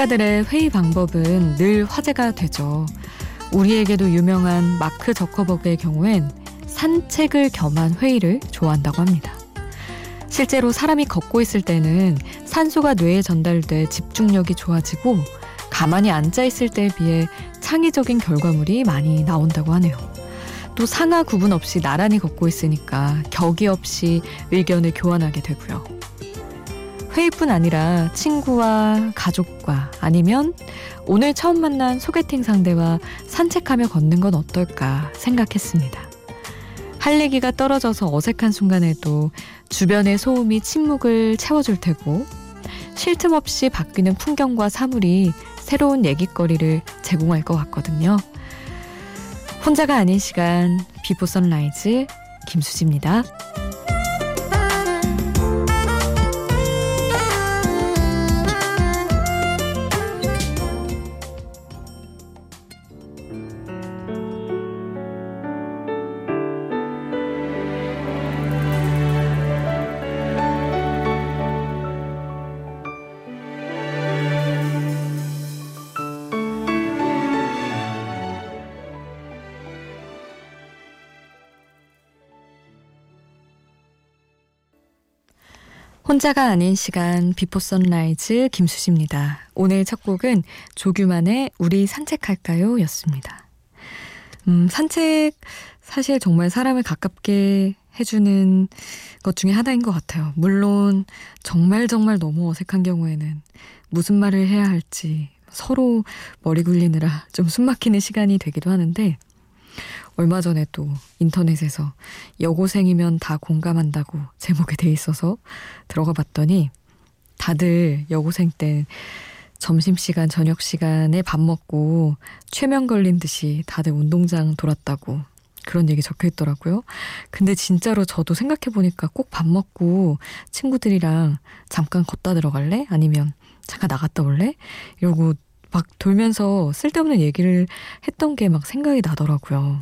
사업가들의 회의 방법은 늘 화제가 되죠. 우리에게도 유명한 마크 저커버그의 경우엔 산책을 겸한 회의를 좋아한다고 합니다. 실제로 사람이 걷고 있을 때는 산소가 뇌에 전달돼 집중력이 좋아지고 가만히 앉아 있을 때에 비해 창의적인 결과물이 많이 나온다고 하네요. 또 상하 구분 없이 나란히 걷고 있으니까 격이 없이 의견을 교환하게 되고요. 회의뿐 아니라 친구와 가족과 아니면 오늘 처음 만난 소개팅 상대와 산책하며 걷는 건 어떨까 생각했습니다. 할 얘기가 떨어져서 어색한 순간에도 주변의 소음이 침묵을 채워줄 테고 쉴 틈 없이 바뀌는 풍경과 사물이 새로운 얘기거리를 제공할 것 같거든요. 혼자가 아닌 시간 Before Sunrise 김수지입니다. 혼자가 아닌 시간 Before Sunrise 김수지입니다. 오늘 첫 곡은 조규만의 우리 산책할까요? 였습니다. 음, 산책 사실 정말 사람을 가깝게 해주는 것 중에 하나인 것 같아요. 물론 정말 정말 너무 어색한 경우에는 무슨 말을 해야 할지 서로 머리 굴리느라 좀 숨막히는 시간이 되기도 하는데 얼마 전에 또 인터넷에서 여고생이면 다 공감한다고 제목에 돼 있어서 들어가 봤더니 다들 여고생 때 점심시간, 저녁시간에 밥 먹고 최면 걸린 듯이 다들 운동장 돌았다고 그런 얘기 적혀 있더라고요. 근데 진짜로 저도 생각해보니까 꼭 밥 먹고 친구들이랑 잠깐 걷다 들어갈래? 아니면 잠깐 나갔다 올래? 이러고 막 돌면서 쓸데없는 얘기를 했던 게 막 생각이 나더라고요.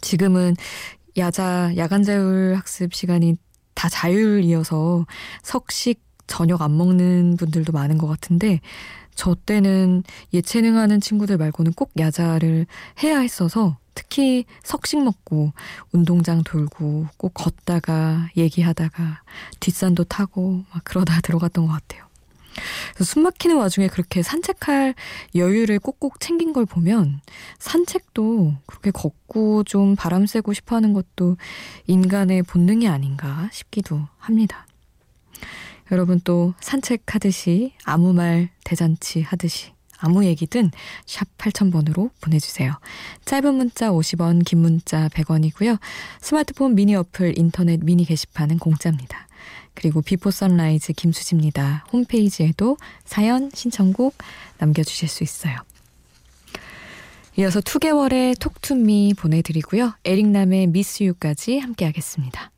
지금은 야자, 야간 자율 학습 시간이 다 자율이어서 석식, 저녁 안 먹는 분들도 많은 것 같은데 저 때는 예체능 하는 친구들 말고는 꼭 야자를 해야 했어서 특히 석식 먹고 운동장 돌고 꼭 걷다가 얘기하다가 뒷산도 타고 막 그러다 들어갔던 것 같아요. 숨 막히는 와중에 그렇게 산책할 여유를 꼭꼭 챙긴 걸 보면 산책도 그렇게 걷고 좀 바람 쐬고 싶어 하는 것도 인간의 본능이 아닌가 싶기도 합니다. 여러분 또 산책하듯이 아무 말 대잔치 하듯이 아무 얘기든 샵 8000번으로 보내주세요. 짧은 문자 50원, 긴 문자 100원이고요. 스마트폰 미니 어플, 인터넷 미니 게시판은 공짜입니다. 그리고 Before Sunrise 김수지입니다. 홈페이지에도 사연 신청곡 남겨주실 수 있어요. 이어서 투개월의 Talk to Me 보내드리고요. 에릭남의 Miss You까지 함께 하겠습니다.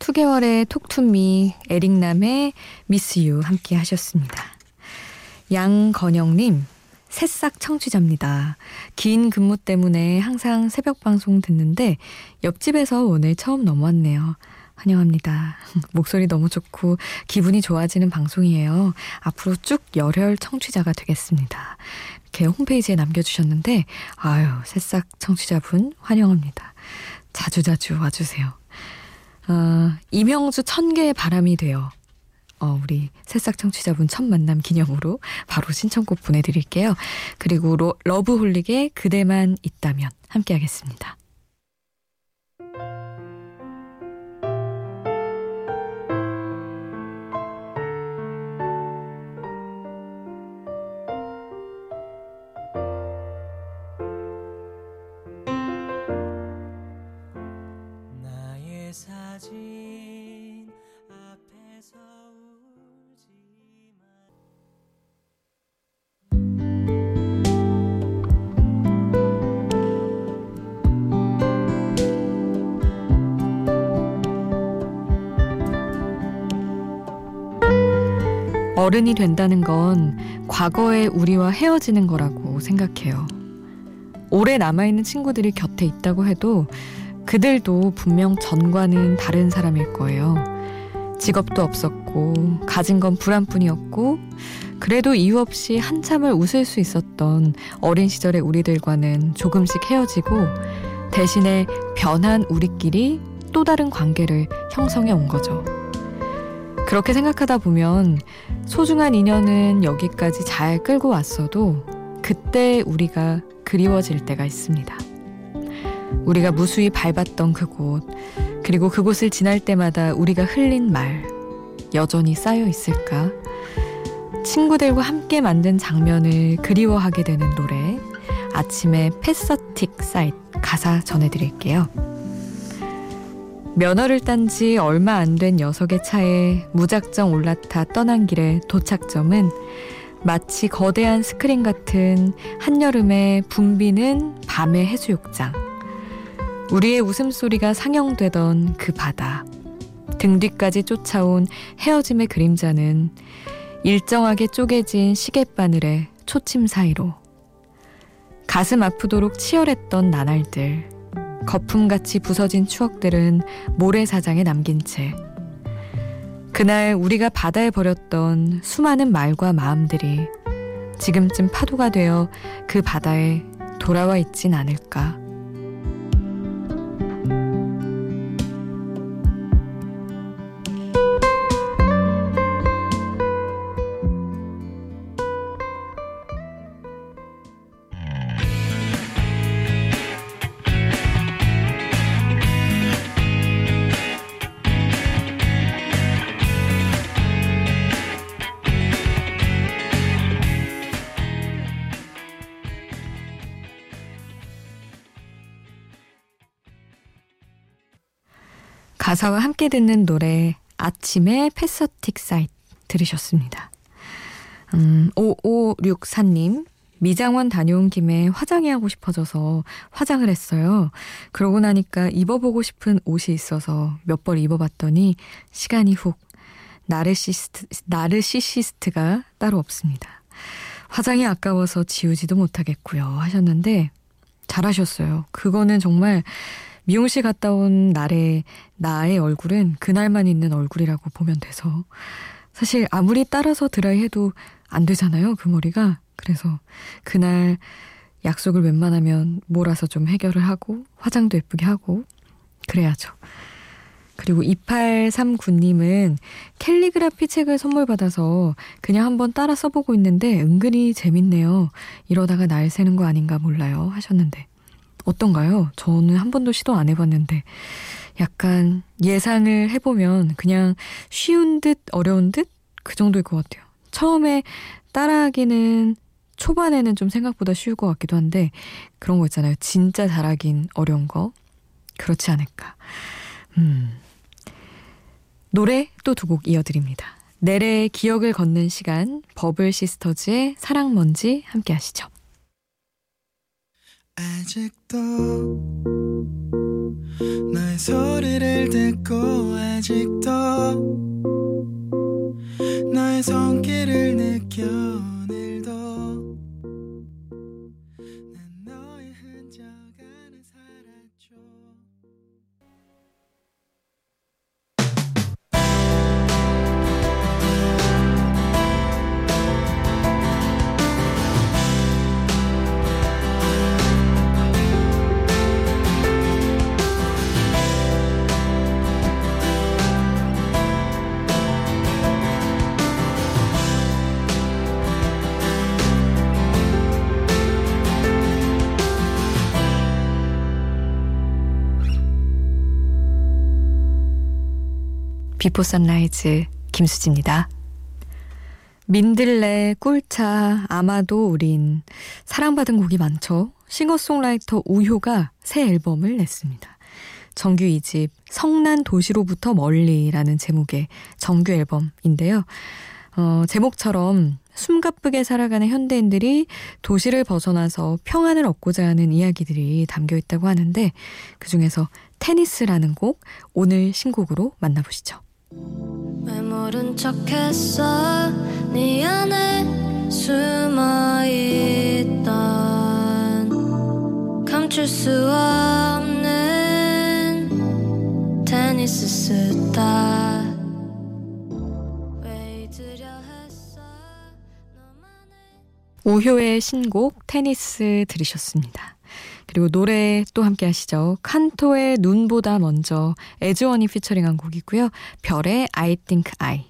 투개월의 톡투미, 에릭남의 미스 유 함께 하셨습니다. 양건영님, 새싹 청취자입니다. 긴 근무 때문에 항상 새벽 방송 듣는데 옆집에서 오늘 처음 넘어왔네요. 환영합니다. 목소리 너무 좋고 기분이 좋아지는 방송이에요. 앞으로 쭉 열혈 청취자가 되겠습니다. 이렇게 홈페이지에 남겨주셨는데, 아유, 새싹 청취자분 환영합니다. 자주자주 와주세요. 어, 이명주 천 개의 바람이 되어 어, 우리 새싹 청취자분 첫 만남 기념으로 바로 신청곡 보내드릴게요. 그리고 로, 러브홀릭의 그대만 있다면 함께 하겠습니다. 어른이 된다는 건 과거의 우리와 헤어지는 거라고 생각해요. 오래 남아있는 친구들이 곁에 있다고 해도 그들도 분명 전과는 다른 사람일 거예요. 직업도 없었고, 가진 건 불안뿐이었고, 그래도 이유 없이 한참을 웃을 수 있었던 어린 시절의 우리들과는 조금씩 헤어지고, 대신에 변한 우리끼리 또 다른 관계를 형성해 온 거죠. 그렇게 생각하다 보면 소중한 인연은 여기까지 잘 끌고 왔어도 그때 우리가 그리워질 때가 있습니다. 우리가 무수히 밟았던 그곳, 그리고 그곳을 지날 때마다 우리가 흘린 말, 여전히 쌓여 있을까? 친구들과 함께 만든 장면을 그리워하게 되는 노래, 아침에 패서틱 사이트 가사 전해드릴게요. 면허를 딴 지 얼마 안 된 녀석의 차에 무작정 올라타 떠난 길의 도착점은 마치 거대한 스크린 같은 한여름에 붐비는 밤의 해수욕장. 우리의 웃음소리가 상영되던 그 바다. 등 뒤까지 쫓아온 헤어짐의 그림자는 일정하게 쪼개진 시계바늘의 초침 사이로 가슴 아프도록 치열했던 나날들, 거품같이 부서진 추억들은 모래사장에 남긴 채 그날 우리가 바다에 버렸던 수많은 말과 마음들이 지금쯤 파도가 되어 그 바다에 돌아와 있진 않을까. 가사와 함께 듣는 노래 아침의 패서틱 사이트 들으셨습니다. 음, 5564님 미장원 다녀온 김에 화장이 하고 싶어져서 화장을 했어요. 그러고 나니까 입어보고 싶은 옷이 있어서 몇 벌 입어봤더니 시간이 훅 나르시스트, 나르시시스트가 따로 없습니다. 화장이 아까워서 지우지도 못하겠고요 하셨는데 잘하셨어요. 그거는 정말 미용실 갔다 온 날의 나의 얼굴은 그날만 있는 얼굴이라고 보면 돼서 사실 아무리 따라서 드라이 해도 안 되잖아요. 그 머리가. 그래서 그날 약속을 웬만하면 몰아서 좀 해결을 하고 화장도 예쁘게 하고 그래야죠. 그리고 2839님은 캘리그라피 책을 선물 받아서 그냥 한번 따라 써보고 있는데 은근히 재밌네요. 이러다가 날 새는 거 아닌가 몰라요. 하셨는데. 어떤가요? 저는 한 번도 시도 안 해봤는데 약간 예상을 해보면 그냥 쉬운 듯 어려운 듯 그 정도일 것 같아요. 처음에 따라하기는 초반에는 좀 생각보다 쉬울 것 같기도 한데 그런 거 있잖아요. 진짜 잘하긴 어려운 거. 그렇지 않을까. 음. 노래 또 두 곡 이어드립니다. 내래의 기억을 걷는 시간 버블 시스터즈의 사랑 먼지 함께 하시죠. 아직도 너의 소리를 듣고 아직도 너의 손길을 느껴 Before Sunrise 김수지입니다. 민들레, 꿀차, 아마도 우린 사랑받은 곡이 많죠. 싱어송라이터 우효가 새 앨범을 냈습니다. 정규 2집 성난 도시로부터 멀리라는 제목의 정규 앨범인데요. 어, 제목처럼 숨가쁘게 살아가는 현대인들이 도시를 벗어나서 평안을 얻고자 하는 이야기들이 담겨 있다고 하는데 그중에서 테니스라는 곡 오늘 신곡으로 만나보시죠. 왜 모른 척했어? 네 안에 숨어 있던 감출 수 없는 테니스 스타. 오효의 신곡 테니스 들으셨습니다. 그리고 노래 또 함께 하시죠. 칸토의 눈보다 먼저 에즈원이 피처링한 곡이고요. 별의 I Think I.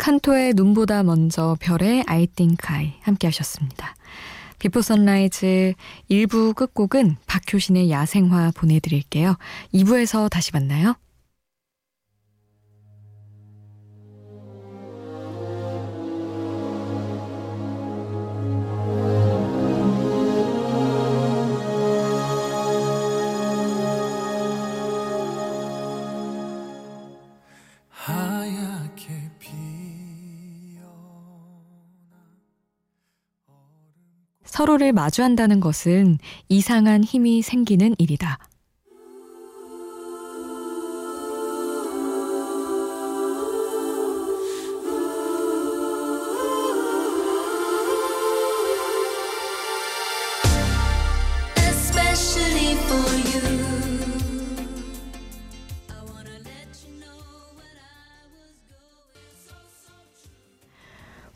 칸토의 눈보다 먼저 별의 I think I 함께 하셨습니다. Before Sunrise 1부 끝곡은 박효신의 야생화 보내드릴게요. 2부에서 다시 만나요. 서로를 마주한다는 것은 이상한 힘이 생기는 일이다.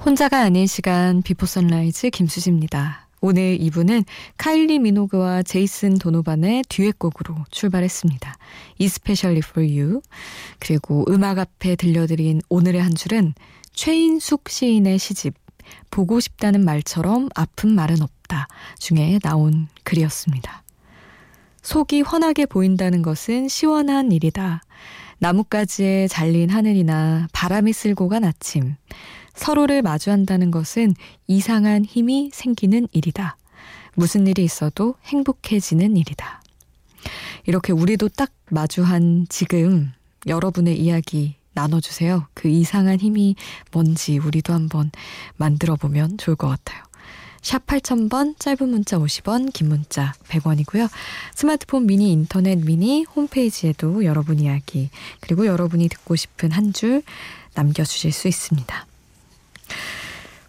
혼자가 아닌 시간 Before Sunrise 김수지입니다. 오늘 2부는 카일리 미노그와 제이슨 도노반의 듀엣곡으로 출발했습니다. Especially for You. 그리고 음악 앞에 들려드린 오늘의 한 줄은 최인숙 시인의 시집 보고 싶다는 말처럼 아픈 말은 없다 중에 나온 글이었습니다. 속이 환하게 보인다는 것은 시원한 일이다. 나뭇가지에 잘린 하늘이나 바람이 쓸고 간 아침. 서로를 마주한다는 것은 이상한 힘이 생기는 일이다. 무슨 일이 있어도 행복해지는 일이다. 이렇게 우리도 딱 마주한 지금 여러분의 이야기 나눠주세요. 그 이상한 힘이 뭔지 우리도 한번 만들어 보면 좋을 것 같아요. 샵 8000번, 짧은 문자 50원, 긴 문자 100원이고요. 스마트폰 미니, 인터넷 미니, 홈페이지에도 여러분 이야기, 그리고 여러분이 듣고 싶은 한 줄 남겨주실 수 있습니다.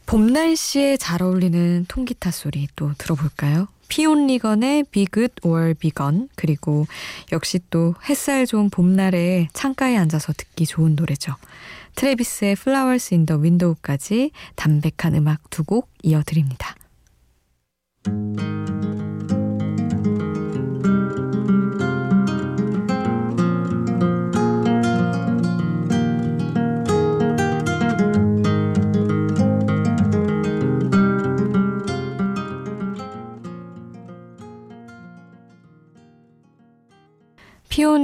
봄 날씨에 잘 어울리는 통기타 소리 또 들어볼까요? 피온 리건의 Be Good or Be Gone 그리고 역시 또 햇살 좋은 봄날에 창가에 앉아서 듣기 좋은 노래죠. 트레비스의 Flowers in the Window까지 담백한 음악 두 곡 이어드립니다.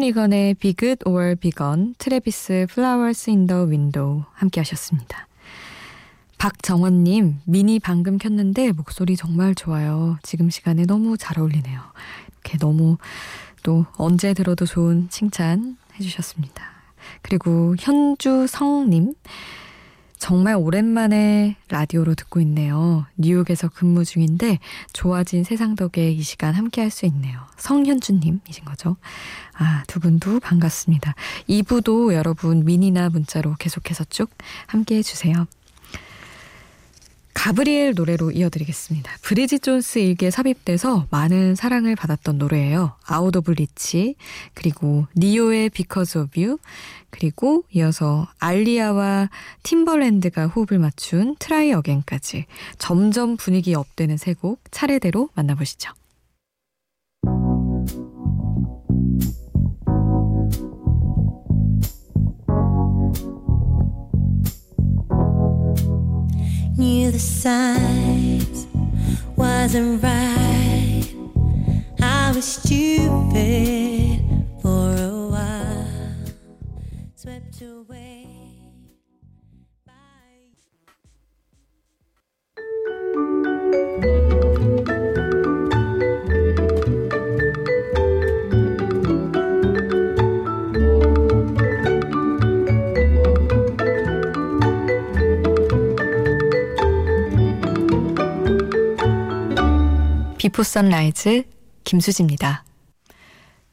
리건의 Be Good or Be Gone, 트레비스 Flowers in the Window 함께 하셨습니다. 박정원님, 미니 방금 켰는데 목소리 정말 좋아요. 지금 시간에 너무 잘 어울리네요. 이렇게 너무 또 언제 들어도 좋은 칭찬 해주셨습니다. 그리고 현주성님, 정말 오랜만에 라디오로 듣고 있네요. 뉴욕에서 근무 중인데 좋아진 세상 덕에 이 시간 함께 할 수 있네요. 성현주님이신 거죠. 아, 두 분도 반갑습니다. 2부도 여러분 미니나 문자로 계속해서 쭉 함께 해주세요. 가브리엘 노래로 이어드리겠습니다. 브리지 존스 일기에 삽입돼서 많은 사랑을 받았던 노래예요. Out of Reach, 그리고 니요의 Because of You, 그리고 이어서 알리아와 팀벌랜드가 호흡을 맞춘 Try Again까지 점점 분위기 up되는 세 곡 차례대로 만나보시죠. The signs wasn't right. I was stupid for a while, swept away. Before Sunrise 김수지입니다.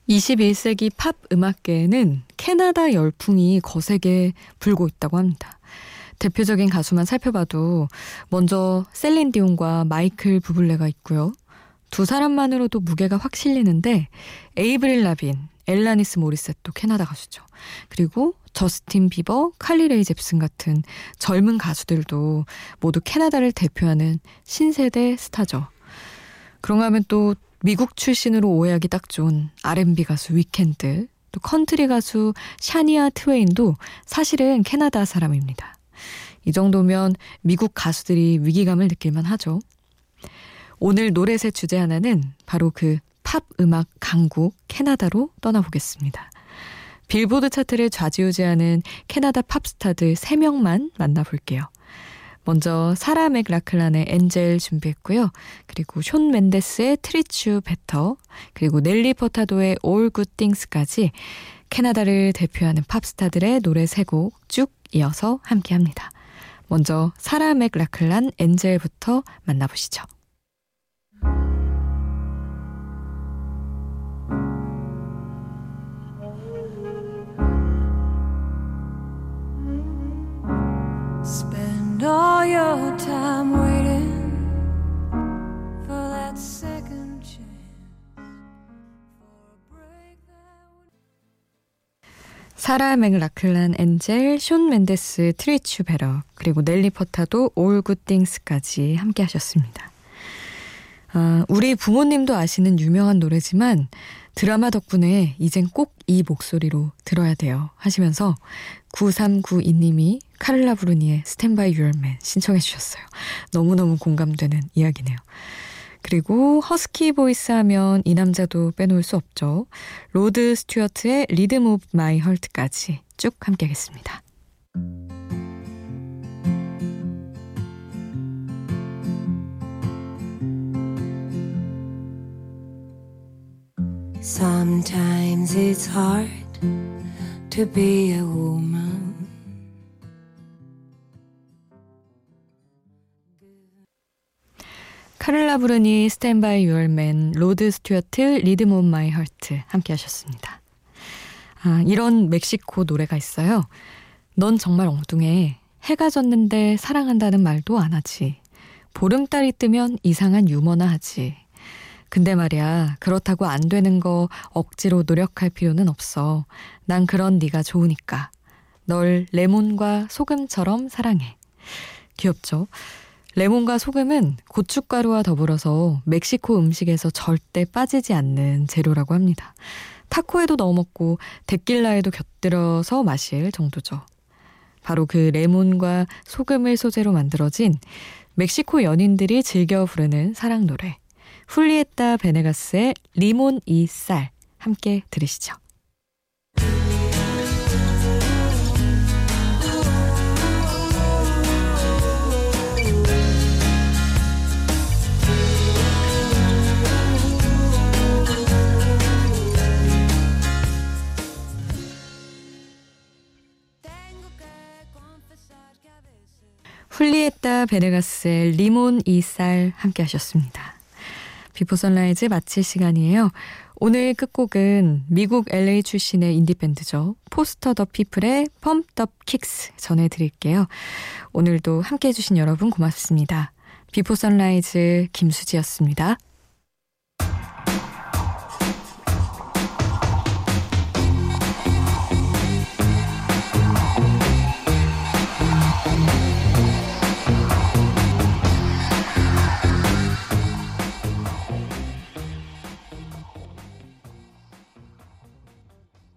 21세기 팝 음악계에는 캐나다 열풍이 거세게 불고 있다고 합니다. 대표적인 가수만 살펴봐도 먼저 셀린 디온과 마이클 부블레가 있고요. 두 사람만으로도 무게가 확 실리는데 에이브릴 라빈, 엘라니스 모리셋도 캐나다 가수죠. 그리고 저스틴 비버, 칼리 레이 젭슨 같은 젊은 가수들도 모두 캐나다를 대표하는 신세대 스타죠. 그런가 하면 또 미국 출신으로 오해하기 딱 좋은 R&B 가수 위켄드, 또 컨트리 가수 샤니아 트웨인도 사실은 캐나다 사람입니다. 이 정도면 미국 가수들이 위기감을 느낄만 하죠. 오늘 노래 셋 주제 하나는 바로 그 팝 음악 강국 캐나다로 떠나보겠습니다. 빌보드 차트를 좌지우지하는 캐나다 팝스타들 3명만 만나볼게요. 먼저 사라 맥라클란의 Angel 준비했고요. 그리고 숀 멘데스의 Treat You Better, 그리고 넬리 퍼타도의 All Good Things까지 캐나다를 대표하는 팝스타들의 노래 세 곡 쭉 이어서 함께합니다. 먼저 사라 맥라클란 Angel부터 만나보시죠. 사라 맥라클란 Angel, 숀 멘데스, Treat You Better, 그리고 넬리 퍼타도 All Good Things까지 함께 하셨습니다. 아, 우리 부모님도 아시는 유명한 노래지만 드라마 덕분에 이젠 꼭 이 목소리로 들어야 돼요 하시면서 9392님이 카를라 브루니의 Stand by Your Man 신청해 주셨어요. 너무너무 공감되는 이야기네요. 그리고 허스키 보이스 하면 이 남자도 빼놓을 수 없죠. 로드 스튜어트의 리듬 오브 마이 헐트까지 쭉 함께 하겠습니다. Sometimes it's hard to be a woman. 카를라 브루니 Stand by Your Man 로드 스튜어트 My Heart 함께 하셨습니다. 아, 이런 멕시코 노래가 있어요. 넌 정말 엉뚱해. 해가 졌는데 사랑한다는 말도 안 하지. 보름달이 뜨면 이상한 유머나 하지. 근데 말이야, 그렇다고 안 되는 거 억지로 노력할 필요는 없어. 난 그런 네가 좋으니까. 널 레몬과 소금처럼 사랑해. 귀엽죠? 레몬과 소금은 고춧가루와 더불어서 멕시코 음식에서 절대 빠지지 않는 재료라고 합니다. 타코에도 넣어 먹고 데킬라에도 곁들여서 마실 정도죠. 바로 그 레몬과 소금을 소재로 만들어진 멕시코 연인들이 즐겨 부르는 사랑 노래. 훌리에타 베네가스의 리몬 이 쌀 함께 들으시죠. 훌리에타 베네가스의 Limón y Sal 함께 하셨습니다. Before Sunrise 마칠 시간이에요. 오늘 끝곡은 미국 LA 출신의 인디밴드죠. 포스터 더 피플의 Pumped Up Kicks 전해드릴게요. 오늘도 함께 해주신 여러분 고맙습니다. Before Sunrise 김수지였습니다.